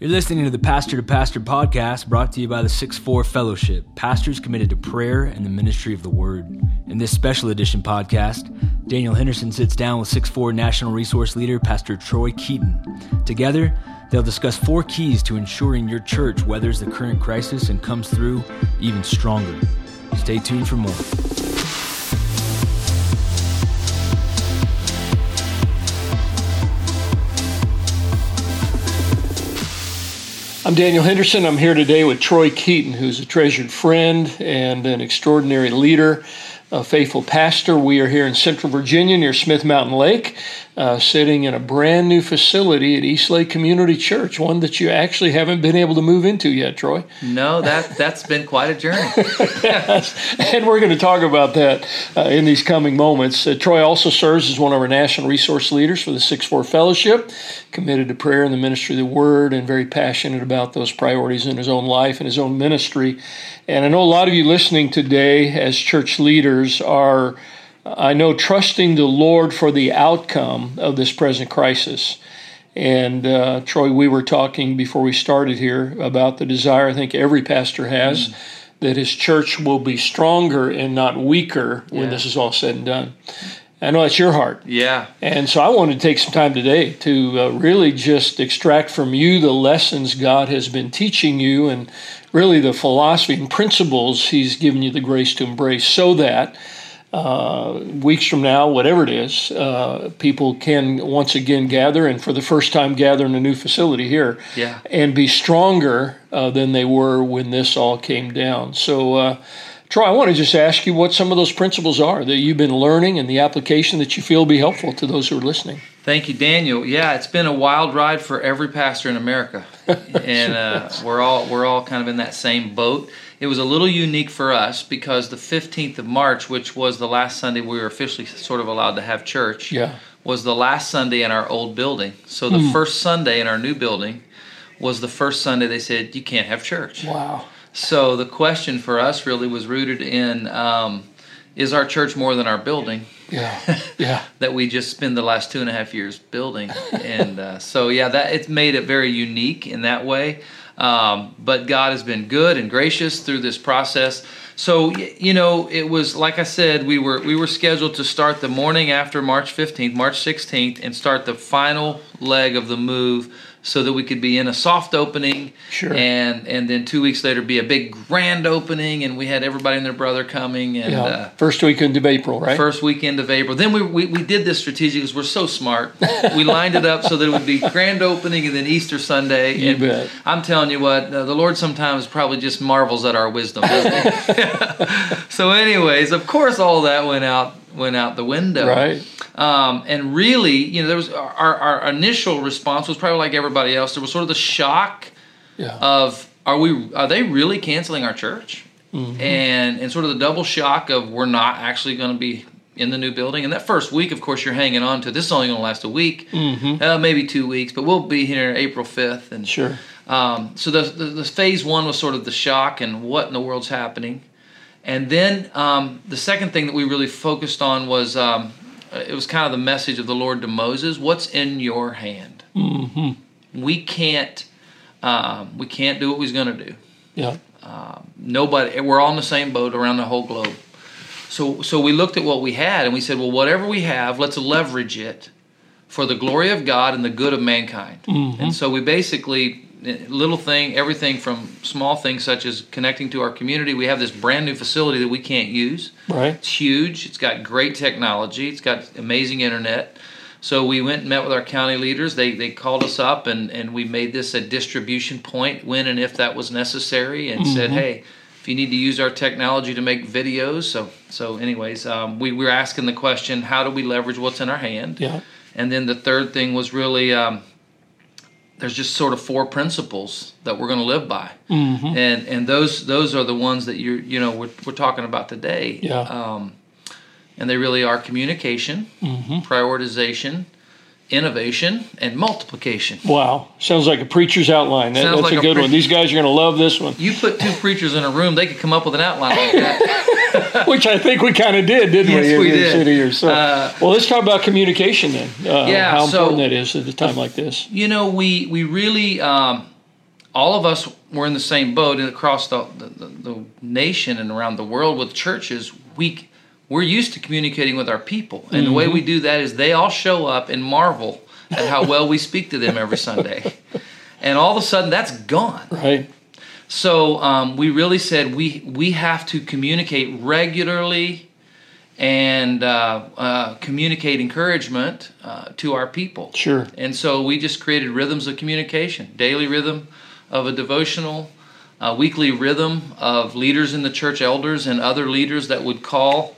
You're listening to the Pastor to Pastor podcast brought to you by the 6 4 Fellowship, pastors committed to prayer and the ministry of the Word. In this special edition podcast, Daniel Henderson sits down with 6 4 National Resource Leader Pastor Troy Keaton. Together, they'll discuss four keys to ensuring your church weathers the current crisis and comes through even stronger. Stay tuned for more. I'm Daniel Henderson. I'm here today with Troy Keaton, who's a treasured friend and an extraordinary leader, a faithful pastor. We are here in Central Virginia near Smith Mountain Lake, uh, sitting in a brand new facility at East Lake Community Church, one that you actually haven't been able to move into yet, Troy. No, that that's been quite a journey. yes, and we're going to talk about that uh, in these coming moments. Uh, Troy also serves as one of our national resource leaders for the 6 4 Fellowship, committed to prayer and the ministry of the Word, and very passionate about those priorities in his own life and his own ministry. And I know a lot of you listening today as church leaders are I know trusting the Lord for the outcome of this present crisis. And uh, Troy, we were talking before we started here about the desire I think every pastor has mm. that his church will be stronger and not weaker when this is all said and done. I know that's your heart. Yeah. And so I wanted to take some time today to uh, really just extract from you the lessons God has been teaching you and really the philosophy and principles He's given you the grace to embrace so that uh, weeks from now, whatever it is, uh, people can once again gather and for the first time gather in a new facility here yeah. and be stronger uh, than they were when this all came down. So, uh, Troy, I want to just ask you what some of those principles are that you've been learning and the application that you feel will be helpful to those who are listening. Thank you, Daniel. Yeah, it's been a wild ride for every pastor in America, and uh, we're all we're all kind of in that same boat. It was a little unique for us because the 15th of March, which was the last Sunday we were officially sort of allowed to have church, yeah. was the last Sunday in our old building. So the mm. first Sunday in our new building was the first Sunday they said, you can't have church. Wow. So the question for us really was rooted in um, is our church more than our building? Yeah, yeah. that we just spend the last two and a half years building, and uh, so yeah, that it's made it very unique in that way. Um, but God has been good and gracious through this process. So you know, it was like I said, we were we were scheduled to start the morning after March 15th, March 16th, and start the final leg of the move so that we could be in a soft opening sure. and and then two weeks later be a big grand opening and we had everybody and their brother coming and yeah. uh, first weekend of april right first weekend of april then we, we, we did this strategically because we're so smart we lined it up so that it would be grand opening and then easter sunday you and bet. i'm telling you what uh, the lord sometimes probably just marvels at our wisdom so anyways of course all that went out went out the window right um, and really, you know, there was our, our initial response was probably like everybody else. There was sort of the shock yeah. of are we are they really canceling our church? Mm-hmm. And and sort of the double shock of we're not actually going to be in the new building. And that first week, of course, you're hanging on to. This is only going to last a week, mm-hmm. uh, maybe two weeks, but we'll be here April 5th. And sure. Um, so the, the, the phase one was sort of the shock and what in the world's happening. And then um, the second thing that we really focused on was um, it was kind of the message of the Lord to Moses. What's in your hand? Mm-hmm. We can't. Um, we can't do what He's going to do. Yeah. Um, nobody. We're all in the same boat around the whole globe. So, so we looked at what we had and we said, well, whatever we have, let's leverage it for the glory of God and the good of mankind. Mm-hmm. And so we basically little thing, everything from small things such as connecting to our community. We have this brand new facility that we can't use. Right. It's huge. It's got great technology. It's got amazing internet. So we went and met with our county leaders. They they called us up and and we made this a distribution point when and if that was necessary, and mm-hmm. said, hey. If you need to use our technology to make videos, so so anyways, um, we, we were asking the question, how do we leverage what's in our hand? Yeah. And then the third thing was really um, there's just sort of four principles that we're going to live by, mm-hmm. and and those those are the ones that you you know we're, we're talking about today. Yeah. Um, and they really are communication, mm-hmm. prioritization, innovation, and multiplication. Wow, sounds like a preacher's outline. That, that's like a good pre- one. These guys are going to love this one. You put two preachers in a room, they could come up with an outline like that. Which I think we kind of did, didn't yes, we? we did. City here. So, uh, well, let's talk about communication then. Uh, yeah, how so, important that is at a time like this. You know, we we really um, all of us were in the same boat across the, the, the nation and around the world with churches. We we're used to communicating with our people, and the way we do that is they all show up and marvel at how well we speak to them every Sunday, and all of a sudden that's gone. Right. So um, we really said we we have to communicate regularly and uh, uh, communicate encouragement uh, to our people. Sure. And so we just created rhythms of communication, daily rhythm of a devotional, a weekly rhythm of leaders in the church, elders and other leaders that would call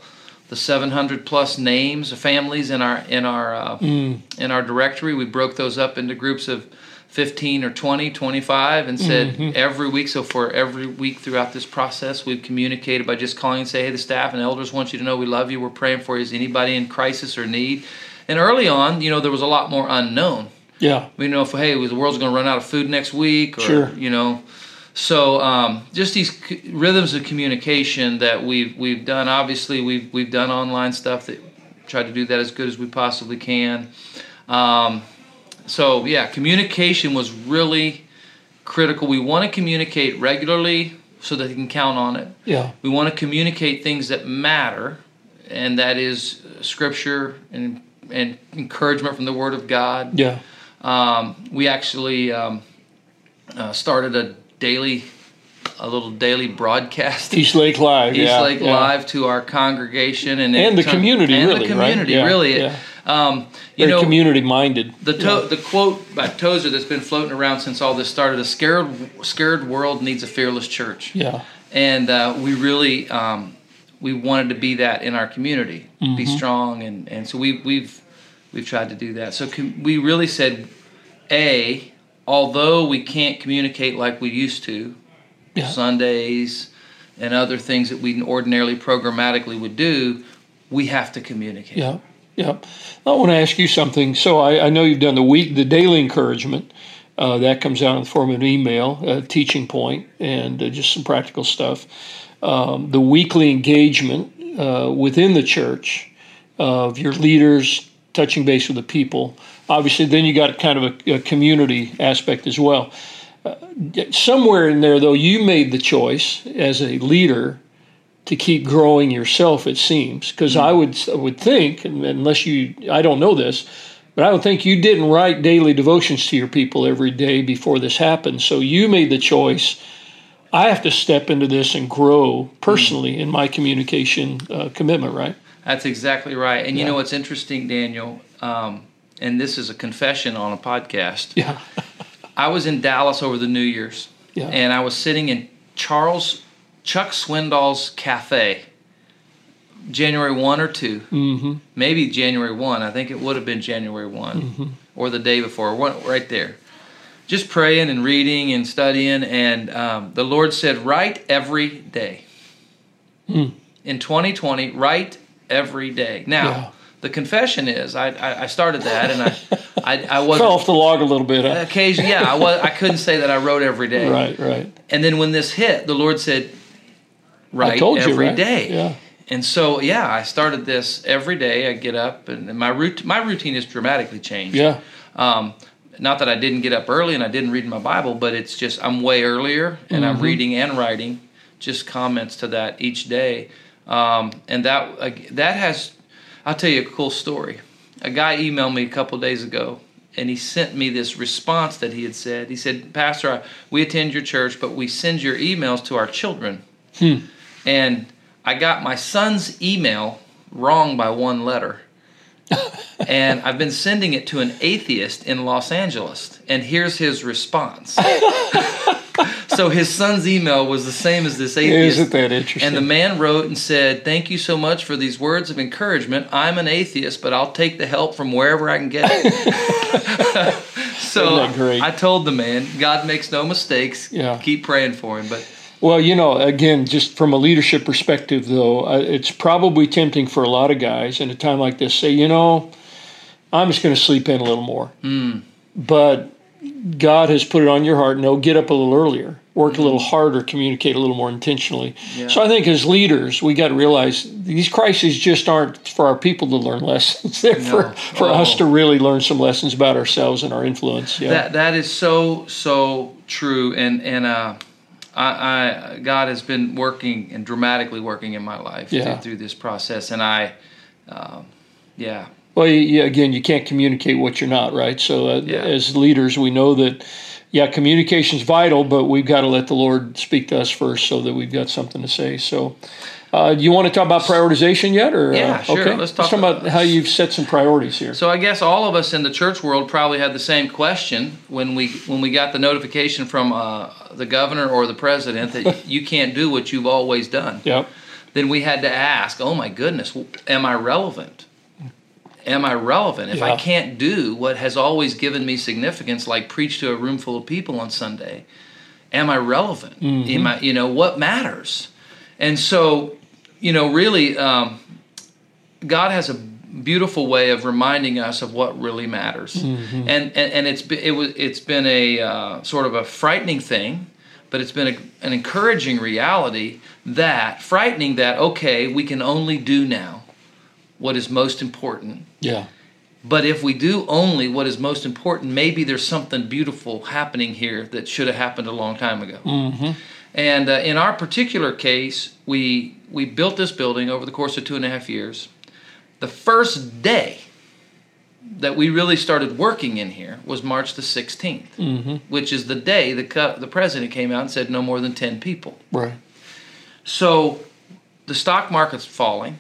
the 700 plus names of families in our in our uh, Mm. in our directory. We broke those up into groups of 15 or 20, 25, and said Mm-hmm. every week. So for every week throughout this process, we've communicated by just calling and say, "Hey, the staff and elders want you to know we love you. We're praying for you. Is anybody in crisis or need?" And early on, you know, there was a lot more unknown. Yeah. We know if hey, the world's going to run out of food next week, or Sure. you know. So um, just these c- rhythms of communication that we've we've done. Obviously, we've we've done online stuff that tried to do that as good as we possibly can. Um, so yeah, communication was really critical. We want to communicate regularly so that they can count on it. Yeah. We want to communicate things that matter, and that is uh, scripture and and encouragement from the Word of God. Yeah. Um, we actually um, uh, started a daily, a little daily broadcast. East Lake Live. East yeah. Lake yeah. Live to our congregation and And the community, and really, the community, Yeah, really. yeah. Um, you Very know, community minded. the to- the quote by Tozer that's been floating around since all this started: "A scared scared world needs a fearless church." Yeah. and uh, we really um, we wanted to be that in our community, be Mm-hmm. strong, and and so we we've we've tried to do that. So com- we really said, a although we can't communicate like we used to, Yeah. Sundays and other things that we ordinarily programmatically would do, we have to communicate. Yeah, yeah. I want to ask you something. So I, I know you've done the week, the daily encouragement. Uh, that comes out in the form of an email, a teaching point, and uh, just some practical stuff. Um, the weekly engagement uh, within the church of your leaders touching base with the people. Obviously, then you got kind of a, a community aspect as well. Uh, somewhere in there, though, you made the choice as a leader to keep growing yourself. It seems because I would I would think, unless you, I don't know this, but I would think you didn't write daily devotions to your people every day before this happened. So you made the choice. I have to step into this and grow personally in my communication uh, commitment. Right? That's exactly right. And you know what's interesting, Daniel, um, and this is a confession on a podcast. Yeah. I was in Dallas over the New Year's, Yeah. and I was sitting in Charles Chuck Swindoll's cafe, January one or 2 Mm-hmm. maybe January one. I think it would have been January one Mm-hmm. or the day before, one, right there. Just praying and reading and studying, and um, the Lord said, "Write every day." Hmm. In 2020, write every day. Now, Yeah. The confession is, I, I, I started that, and I, I, I wasn't Fell off the log a little bit. Huh? occasionally yeah i was i couldn't say that i wrote every day Right. Right. and then when this hit the lord said "Write I told you. right? day. Yeah. and so yeah i started this every day i get up and and my rout- my routine has dramatically changed Yeah. um, not that i didn't get up early and i didn't read my bible but it's just i'm way earlier and i'm Mhm. reading and writing just comments to that each day um, and that uh, that has i'll tell you a cool story a guy emailed me a couple days ago and he sent me this response that he had said he said pastor I, we attend your church but we send your emails to our children Hmm. and i got my son's email wrong by one letter and I've been sending it to an atheist in Los Angeles, and here's his response. so his son's email was the same as this atheist. Isn't that interesting? And the man wrote and said, Thank you so much for these words of encouragement. I'm an atheist, but I'll take the help from wherever I can get it. so great? I told the man, God makes no mistakes. Yeah. Keep praying for him. But Well, you know, again, just from a leadership perspective, though, it's probably tempting for a lot of guys in a time like this say, you know, I'm just going to sleep in a little more. mm, But God has put it on your heart. No, get up a little earlier, work a little harder, communicate a little more intentionally. Yeah. So I think as leaders, we got to realize these crises just aren't for our people to learn lessons. They're No. for, for us Oh. to really learn some lessons about ourselves and our influence. Yeah. That that is so so true, and and uh, I, I God has been working and dramatically working in my life Yeah. through, through this process, and I, um, yeah, Well, you, again, you can't communicate what you're not, right? So, uh, Yeah. as leaders, we know that, yeah, communication's vital, but we've got to let the Lord speak to us first so that we've got something to say. So, uh, you want to talk about prioritization yet, or Yeah, uh, sure. Okay, Let's talk about, about- how you've set some priorities here. So I guess all of us in the church world probably had the same question when we when we got the notification from uh, the governor or the president that you can't do what you've always done. Yep. Then we had to ask, "Oh my goodness, am I relevant? Am I relevant if I can't do what has always given me significance, like preach to a room full of people on Sunday? Am I relevant? Am I, you know, what matters?" And so, you know, really, um, God has a beautiful way of reminding us of what really matters, and, and and it's be- it was it's been a uh, sort of a frightening thing, but it's been a, an encouraging reality that frightening that okay we can only do now what is most important, Yeah. but if we do only what is most important, maybe there's something beautiful happening here that should have happened a long time ago. And uh, in our particular case, we we built this building over the course of two and a half years. The first day that we really started working in here was March the 16th, which is the day the co- the president came out and said no more than 10 people. Right. So the stock market's falling.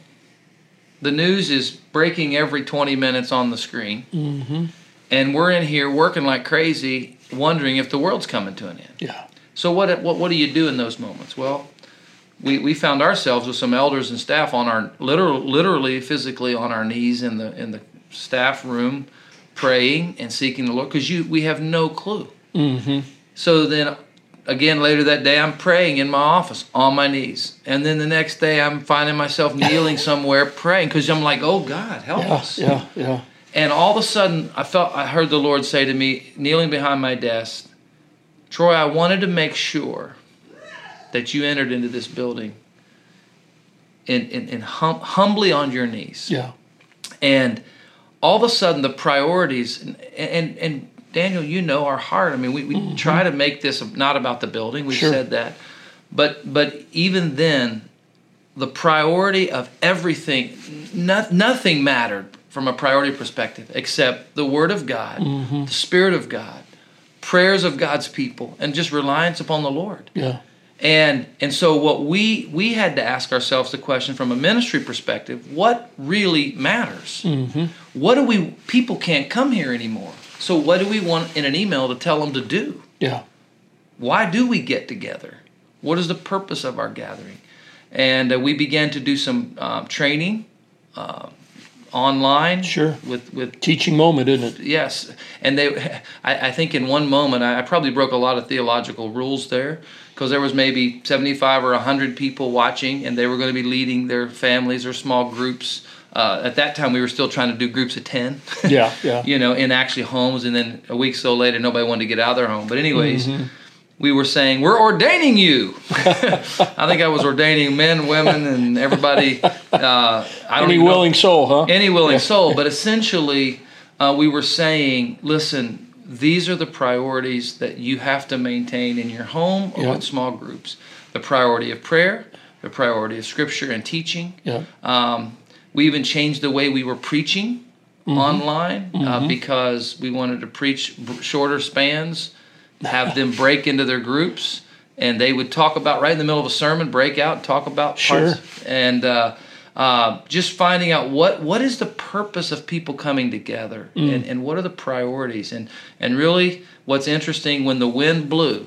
The news is breaking every 20 minutes on the screen. And we're in here working like crazy, wondering if the world's coming to an end. Yeah. So what what what do you do in those moments? Well, we, we found ourselves with some elders and staff on our literal, literally physically on our knees in the in the staff room, praying and seeking the Lord because you we have no clue. Mm-hmm. So then again later that day I'm praying in my office on my knees, and then the next day I'm finding myself kneeling somewhere praying because I'm like, oh God, help Yeah. us. Yeah. Yeah. And all of a sudden, I felt I heard the Lord say to me, kneeling behind my desk, Troy, I wanted to make sure that you entered into this building and, in, in hum, humbly on your knees. Yeah. And all of a sudden, the priorities, and, and, and Daniel, you know our heart. I mean, we, we mm-hmm. try to make this not about the building. We've Sure. said that. But, but even then, the priority of everything, no, nothing mattered from a priority perspective except the Word of God, mm-hmm. the Spirit of God, prayers of God's people, and just reliance upon the Lord. Yeah. And and so what we we had to ask ourselves the question from a ministry perspective, what really matters? Mm-hmm. What do we people can't come here anymore. So what do we want in an email to tell them to do? Yeah. Why do we get together? What is the purpose of our gathering? And uh, we began to do some um, training uh, online. Sure. With with Teaching moment, isn't it? yes, and they, I, I think in one moment I, I probably broke a lot of theological rules there because there was maybe seventy-five or hundred people watching, and they were going to be leading their families or small groups. Uh, at that time, we were still trying to do groups of ten. Yeah. Yeah. you know, in actually homes, and then a week so later, nobody wanted to get out of their home. But anyways, Mm-hmm. we were saying we're ordaining you. I think I was ordaining men, women, and everybody. Uh, I don't Any even know- willing soul, huh? any willing soul. But essentially, uh, we were saying, listen, these are the priorities that you have to maintain in your home or Yeah. with small groups. The priority of prayer, the priority of scripture and teaching. yeah. Um, we even changed the way we were preaching online uh, because we wanted to preach shorter spans, have them break into their groups, and they would talk about right in the middle of a sermon, break out and talk about Sure. parts, and uh, uh, just finding out what what is the purpose of people coming together, and, and what are the priorities, and and really what's interesting when the wind blew,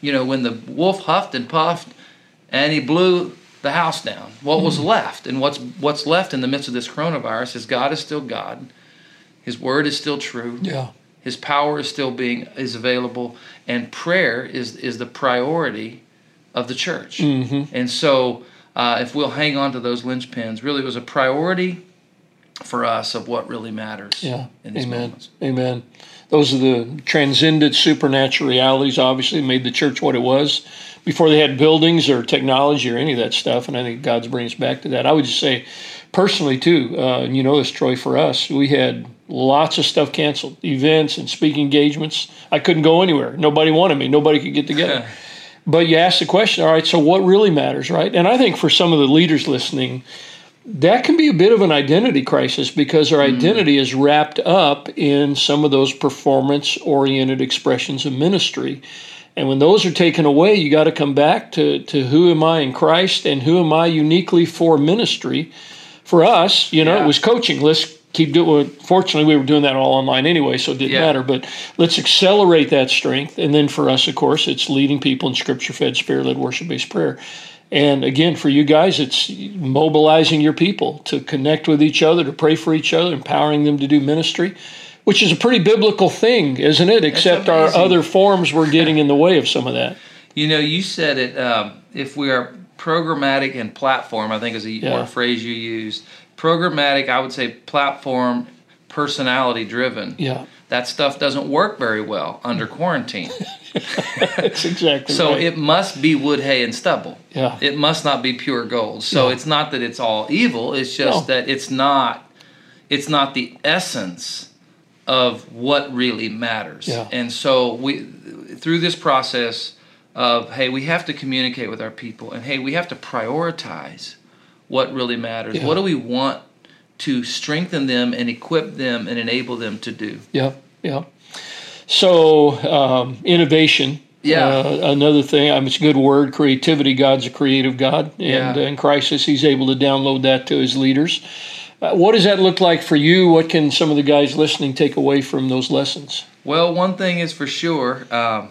you know, when the wolf huffed and puffed, and he blew the house down. What was left, and what's what's left in the midst of this coronavirus is God is still God. His word is still true. Yeah. His power is still being is available, and prayer is is the priority of the church. Mm-hmm. And so, uh, if we'll hang on to those linchpins, really, it was a priority for us of what really matters. Yeah. In these Amen. moments. Amen. Those are the transcendent supernatural realities, obviously, made the church what it was before they had buildings or technology or any of that stuff. And I think God's bringing us back to that. I would just say, personally, too, uh, and you know this, Troy, for us, we had lots of stuff canceled events and speaking engagements. I couldn't go anywhere. Nobody wanted me, nobody could get together. but you ask the question, all right, so what really matters, right? And I think for some of the leaders listening, that can be a bit of an identity crisis because our identity is wrapped up in some of those performance oriented expressions of ministry. And when those are taken away, you got to come back to, to who am I in Christ and who am I uniquely for ministry. For us, you know, Yeah. it was coaching. Let's keep doing. Fortunately, we were doing that all online anyway, so it didn't Yeah. matter. But let's accelerate that strength. And then for us, of course, it's leading people in scripture-fed, spirit-led, worship-based prayer. And again, for you guys, it's mobilizing your people to connect with each other, to pray for each other, empowering them to do ministry, which is a pretty biblical thing, isn't it? Except our other forms were getting in the way of some of that. You know, you said it. Um, if we are programmatic and platform, I think is a Yeah. phrase you used. Programmatic, I would say platform, personality driven. Yeah, That stuff doesn't work very well under quarantine. that's exactly So right. it must be wood, hay, and stubble. Yeah. It must not be pure gold. So Yeah. it's not that it's all evil. It's just No. that it's not. It's not the essence of what really matters. Yeah. And so we, through this process of hey, we have to communicate with our people, and hey, we have to prioritize what really matters. Yeah. What do we want to strengthen them and equip them and enable them to do? Yeah, yeah. So um, innovation. Yeah. Uh, another thing. I mean, it's a good word. Creativity. God's a creative God, and Yeah. in crisis, He's able to download that to His leaders. Uh, what does that look like for you? What can some of the guys listening take away from those lessons? Well, one thing is for sure. Um,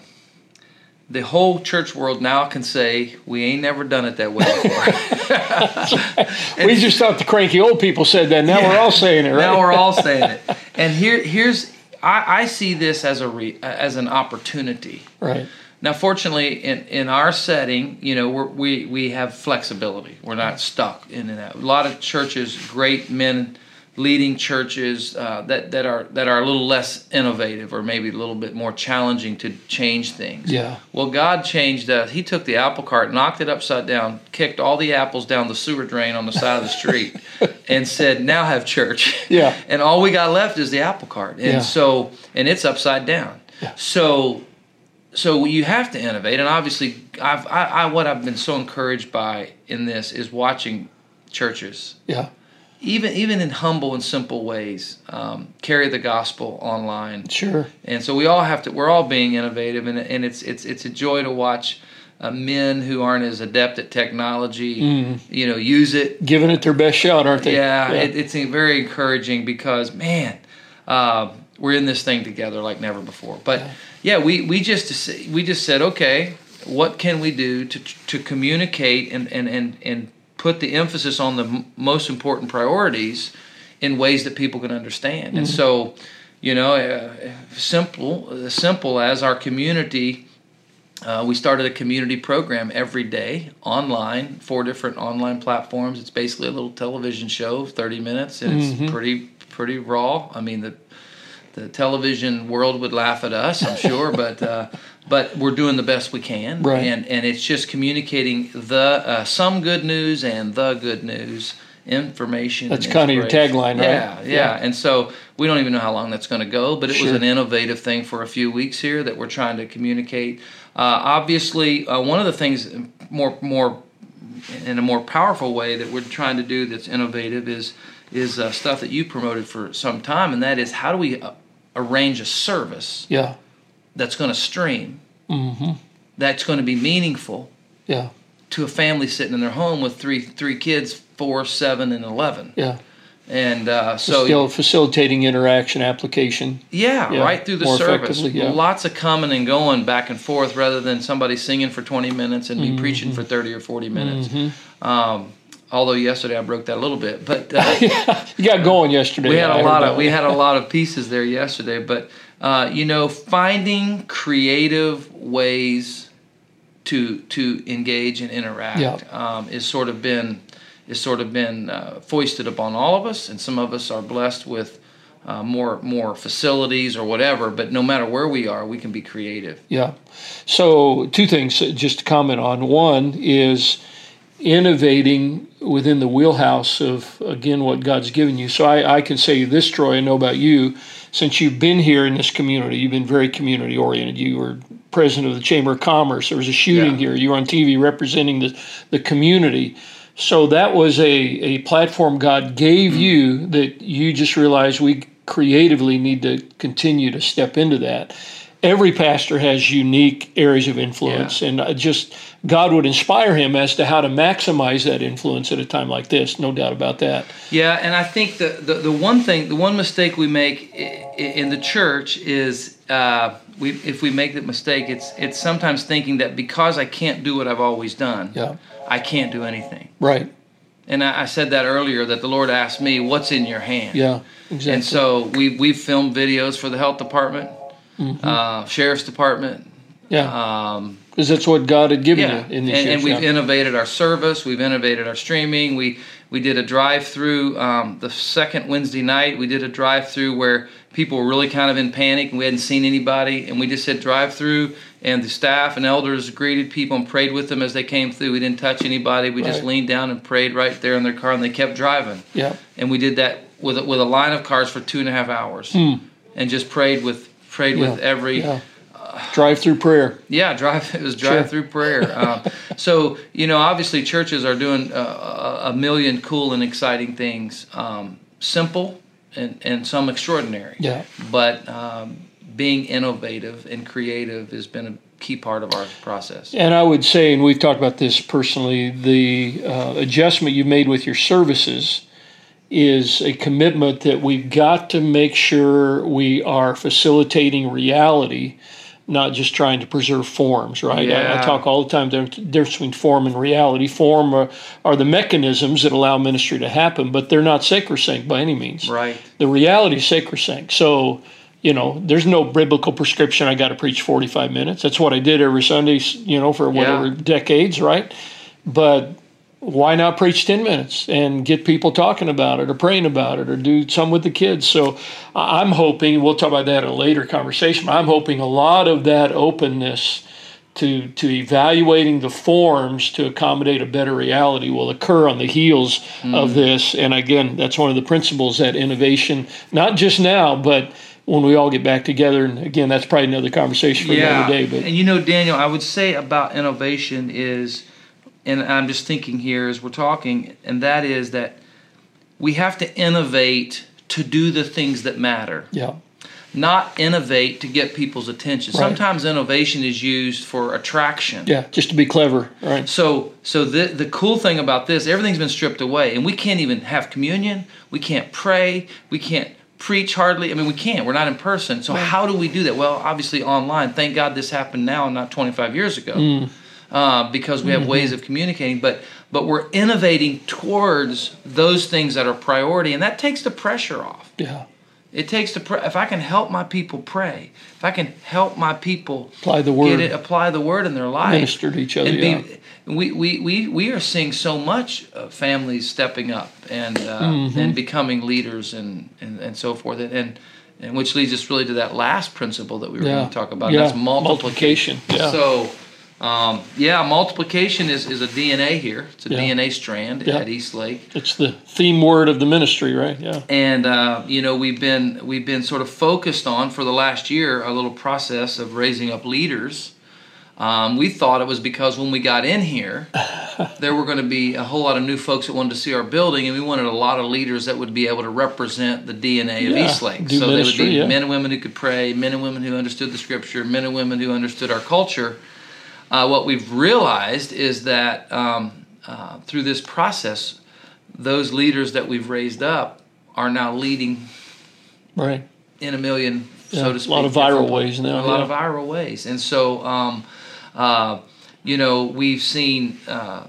the whole church world now can say we ain't never done it that way before. we just thought the cranky old people said that. Now we're all saying it, right? now we're all saying it. And here, here's I, I see this as a re, as an opportunity. right. Now, fortunately, in, in our setting, you know, we're, we we have flexibility. We're not stuck in that. A lot of churches, great men leading churches uh, that that are that are a little less innovative or maybe a little bit more challenging to change things. Yeah. Well, God changed us. He took the apple cart, knocked it upside down, kicked all the apples down the sewer drain on the side of the street, and said, "Now have church." Yeah. And all we got left is the apple cart, and Yeah. so and it's upside down. Yeah. So so you have to innovate and obviously I've, I, I what i've been so encouraged by in this is watching churches Yeah. even even in humble and simple ways um, carry the gospel online Sure. and so we all have to we're all being innovative and, and it's it's it's a joy to watch uh, men who aren't as adept at technology you know use it Giving it their best shot, aren't they? yeah, It, it's very encouraging because man, uh, we're in this thing together like never before. But yeah, we we just we just said okay, what can we do to to communicate and and and and put the emphasis on the m- most important priorities in ways that people can understand. And so, you know, uh, simple as simple as our community. Uh, we started a community program every day online, four different online platforms. It's basically a little television show, thirty minutes, and it's pretty pretty raw. I mean the the television world would laugh at us, I'm sure, but uh, but we're doing the best we can, Right. and and it's just communicating the uh, some good news and the good news information. That's kinda your tagline, right? Yeah, yeah, Yeah. And so we don't even know how long that's going to go, but it was an innovative thing for a few weeks here that we're trying to communicate. Uh, obviously, uh, one of the things more more in a more powerful way that we're trying to do that's innovative is is uh, stuff that you promoted for some time, and that is how do we uh, arrange a service Yeah. that's going to stream, Mm-hmm. that's going to be meaningful Yeah. to a family sitting in their home with three three kids, four, seven, and eleven, Yeah. and uh, so Still facilitating interaction application. Yeah, Yeah, right through the service. yeah. Lots of coming and going back and forth rather than somebody singing for 20 minutes and me Mm-hmm. preaching for 30 or 40 minutes. Um, although yesterday I broke that a little bit, but uh, You got going yesterday. we had a lot of we had a lot of pieces there yesterday. But uh, you know, finding creative ways to to engage and interact Yeah. um, is sort of been has sort of been uh, foisted upon all of us, and some of us are blessed with uh, more more facilities or whatever. But no matter where we are, we can be creative. Yeah. So two things just to comment on. One is innovating within the wheelhouse of again what God's given you. So I, I can say this, Troy. I know about you. Since you've been here in this community, you've been very community oriented. You were president of the Chamber of Commerce. There was a shooting yeah. here. You were on TV representing the the community. So that was a, a platform God gave mm-hmm. you that you just realized we creatively need to continue to step into that. Every pastor has unique areas of influence, yeah. and just God would inspire him as to how to maximize that influence at a time like this. No doubt about that. Yeah, and I think the the, the one thing, the one mistake we make in the church is uh, we if we make the mistake, it's it's sometimes thinking that because I can't do what I've always done. Yeah I can't do anything. Right. And I, I said that earlier that the Lord asked me, "What's in your hand?" Yeah, exactly. And so we we filmed videos for the health department, mm-hmm. uh, sheriff's department. Yeah. Um, because that's what God had given yeah. you in the and, and we've innovated our service. We've innovated our streaming. We we did a drive through um, the second Wednesday night. We did a drive through where people were really kind of in panic and we hadn't seen anybody, and we just said drive through and the staff and elders greeted people and prayed with them as they came through. We didn't touch anybody. We right. just leaned down and prayed right there in their car, and they kept driving. Yeah. And we did that with a, with a line of cars for two and a half hours, hmm. and just prayed with prayed yeah. with every. Yeah. Uh, drive through prayer. Yeah, drive. It was drive sure. through prayer. um, so you know, obviously, churches are doing uh, a million cool and exciting things. Um, simple and and some extraordinary. Yeah. But um, being innovative and creative has been a key part of our process. And I would say, and we've talked about this personally, the uh, adjustment you made with your services is a commitment that we've got to make sure we are facilitating reality, not just trying to preserve forms, right? Yeah. I, I, talk all the time the difference between form and reality. Form are, are the mechanisms that allow ministry to happen, but they're not sacrosanct by any means. Right. The reality is sacrosanct. So you know, there's no biblical prescription. I got to preach 45 minutes. That's what I did every Sunday, you know, for whatever yeah. decades, right? But why not preach 10 minutes and get people talking about it or praying about it or do some with the kids? So I'm hoping, we'll talk about that in a later conversation, but I'm hoping a lot of that openness to, to evaluating the forms to accommodate a better reality will occur on the heels mm. of this. And again, that's one of the principles that innovation, not just now, but when we all get back together. And again, that's probably another conversation for yeah. another day. But and you know, Daniel, I would say about innovation is, and I'm just thinking here as we're talking, and that is that we have to innovate to do the things that matter. Yeah. Not innovate to get people's attention. Right. Sometimes innovation is used for attraction. Yeah, just to be clever, right? So, so the the cool thing about this, everything's been stripped away, and we can't even have communion. We can't pray. We can't preach hardly. I mean, we can't. We're not in person. So right. how do we do that? Well, obviously online. Thank God this happened now, and not 25 years ago, mm. Uh, because we have mm-hmm. ways of communicating. But but we're innovating towards those things that are priority, and that takes the pressure off. Yeah. It takes the pre- if I can help my people pray, if I can help my people apply the word, it, apply the word in their life, minister to each other. Yeah. Be, we, we, we, we are seeing so much families stepping up and uh, mm-hmm. and becoming leaders and, and, and so forth and and which leads us really to that last principle that we were yeah. going to talk about. Yeah. That's multiplication. multiplication. Yeah. So um, yeah, multiplication is, is a DNA here. It's a yeah. DNA strand yeah. at East Lake. It's the theme word of the ministry, right? Yeah. And uh, you know we've been we've been sort of focused on for the last year a little process of raising up leaders. Um, we thought it was because when we got in here, there were going to be a whole lot of new folks that wanted to see our building, and we wanted a lot of leaders that would be able to represent the DNA of yeah, East Lake. So ministry, they would be yeah. men and women who could pray, men and women who understood the Scripture, men and women who understood our culture uh, what we've realized is that um, uh, through this process, those leaders that we've raised up are now leading right in a million, yeah, so to speak. A lot of viral ways now. A lot of viral ways, and so um, uh, you know we've seen uh,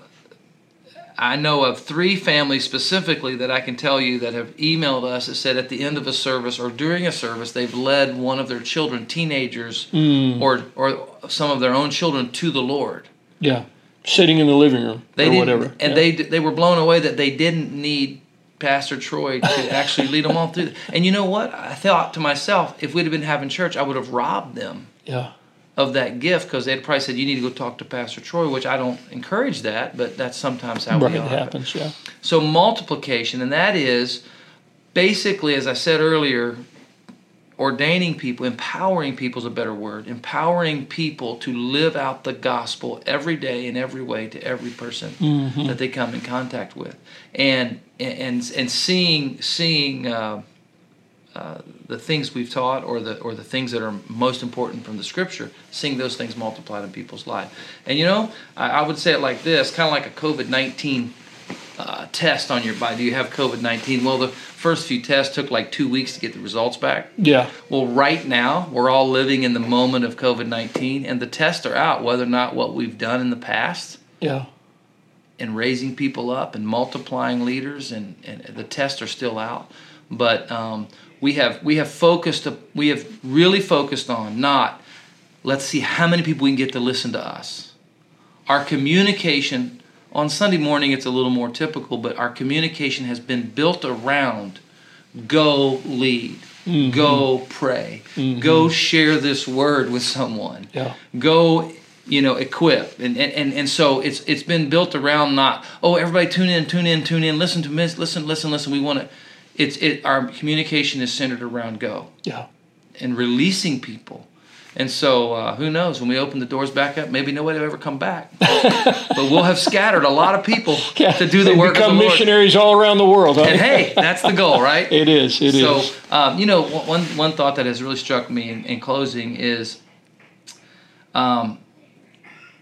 I know of three families specifically that I can tell you that have emailed us that said at the end of a service or during a service they've led one of their children, teenagers, mm. or or some of their own children to the Lord. Yeah. sitting in the living room They or whatever. and Yeah. they they were blown away that they didn't need Pastor Troy to actually lead them all through. And you know what? I thought to myself, if we'd have been having church, I would have robbed them yeah, of that gift because they'd probably said, "You need to go talk to Pastor Troy," which I don't encourage that, but that's sometimes how right. we are. happens. Yeah, So multiplication, and that is basically, as I said earlier, ordaining people, empowering people is a better word, empowering people to live out the gospel every day in every way to every person that they come in contact with, and and and seeing seeing. Uh, uh, the things we've taught, or the or the things that are most important from the Scripture, seeing those things multiplied in people's life. And you know, I, I would say it like this, kind of like a COVID nineteen uh, test on your body. Do you have COVID 19? Well, the first few tests took like two weeks to get the results back. yeah, Well, right now, we're all living in the moment of COVID 19, and the tests are out whether or not what we've done in the past yeah, and raising people up and multiplying leaders, and, and the tests are still out. But um, we have we have focused we have really focused on not let's see how many people we can get to listen to us. Our communication on Sunday morning it's a little more typical, but our communication has been built around go lead, go pray, go share this word with someone yeah, go you know equip and, and and so it's it's been built around not oh everybody tune in tune in tune in listen to miss listen listen listen we want to it's it our communication is centered around go yeah. and releasing people and so uh, who knows when we open the doors back up maybe nobody will ever come back but we'll have scattered a lot of people Yeah, to do the work of the become Lord missionaries all around the world. Huh? and hey that's the goal right it is. It is. so, um, you know, one one thought that has really struck me in, in closing is, um,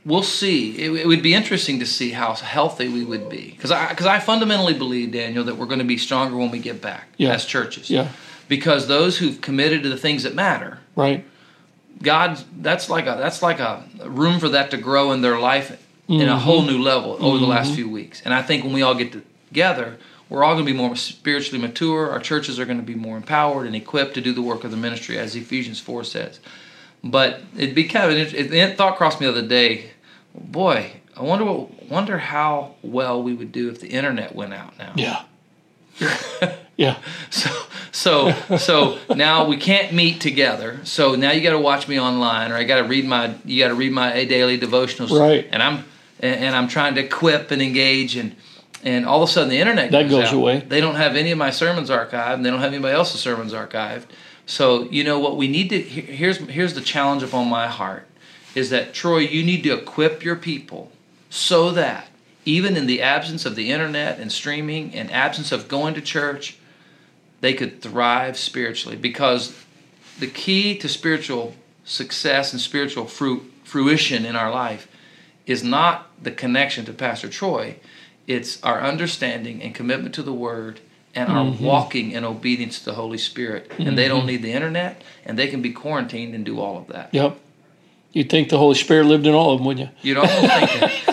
we'll see. It, it would be interesting to see how healthy we would be, because I because I fundamentally believe, Daniel, that we're going to be stronger when we get back Yeah. as churches. Yeah. Because those who've committed to the things that matter, right. God, that's like a that's like a room for that to grow in their life in a mm-hmm. whole new level over the last mm-hmm. few weeks. And I think when we all get together, we're all going to be more spiritually mature. Our churches are going to be more empowered and equipped to do the work of the ministry, as Ephesians four says. But it'd be kind of an, it, it thought crossed me the other day. Boy, I wonder what wonder how well we would do if the internet went out now. Yeah. yeah. So so so now we can't meet together. So now you got to watch me online, or I got to read my you got to read my daily devotionals. Right. And I'm and and I'm trying to equip and engage and. And all of a sudden, the internet That goes out. away. They don't have any of my sermons archived, and they don't have anybody else's sermons archived. So you know what we need to. Here's here's the challenge upon my heart, is that Troy, you need to equip your people so that even in the absence of the internet and streaming and absence of going to church, they could thrive spiritually because the key to spiritual success and spiritual fruit fruition in our life is not the connection to Pastor Troy, it's our understanding and commitment to the Word and our mm-hmm. walking in obedience to the Holy Spirit. And they don't mm-hmm. need the internet, and they can be quarantined and do all of that. Yep. You'd think the Holy Spirit lived in all of them, wouldn't you? You'd almost think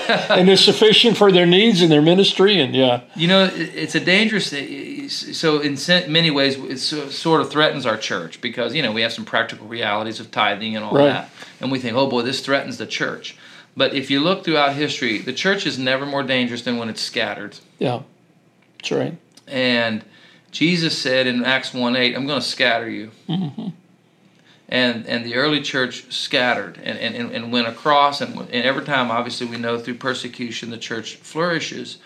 that. and is sufficient for their needs and their ministry. And yeah, You know, it's a dangerous. So, in many ways, it sort of threatens our church because you know we have some practical realities of tithing and all Right. that, and we think, oh boy, this threatens the church. But if you look throughout history, the church is never more dangerous than when it's scattered. yeah, that's right. And Jesus said in Acts 1 8, I'm going to scatter you. Mm-hmm. And, and the early church scattered and, and, and- went across. And, and every time, obviously, we know through persecution, the church flourishes.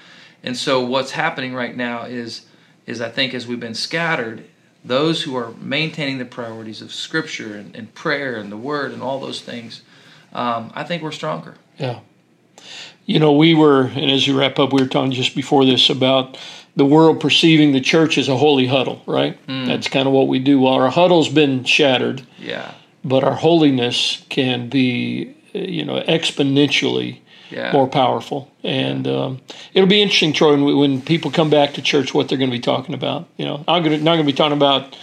And so, what's happening right now is, is I think, as we've been scattered, those who are maintaining the priorities of Scripture and, and prayer and the Word and all those things, um, I think we're stronger. Yeah. You know, we were, and as you wrap up, we were talking just before this about the world perceiving the church as a holy huddle, right? That's kind of what we do. Well, our huddle's been shattered, Yeah. but our holiness can be, you know, exponentially Yeah. more powerful. And um, it'll be interesting, Troy, when, when people come back to church, what they're going to be talking about. You know, I'm gonna, not going to be talking about,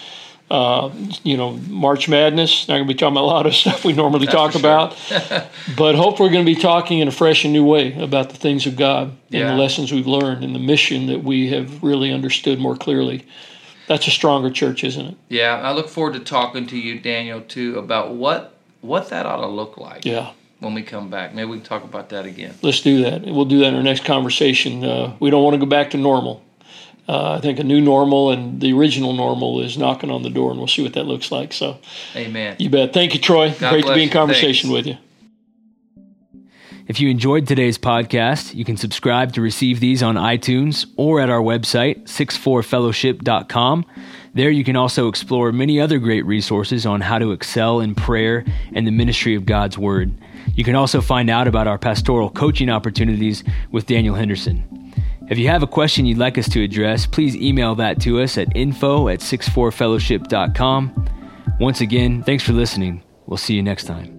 uh, you know, March Madness. Not going to be talking about a lot of stuff we normally talk sure. about. but hopefully, we're going to be talking in a fresh and new way about the things of God and the lessons we've learned and the mission that we have really understood more clearly. That's a stronger church, isn't it? Yeah, I look forward to talking to you, Daniel, too, about what what that ought to look like. Yeah. when we come back. Maybe we can talk about that again. Let's do that. We'll do that in our next conversation. Uh, we don't want to go back to normal. Uh, I think a new normal and the original normal is knocking on the door, and we'll see what that looks like. So, Amen. You bet. Thank you, Troy. God Great to be in conversation Thanks. with you. If you enjoyed today's podcast, you can subscribe to receive these on iTunes or at our website, 64fellowship.com. There you can also explore many other great resources on how to excel in prayer and the ministry of God's Word. You can also find out about our pastoral coaching opportunities with Daniel Henderson. If you have a question you'd like us to address, please email that to us at info at 64fellowship.com. Once again, thanks for listening. We'll see you next time.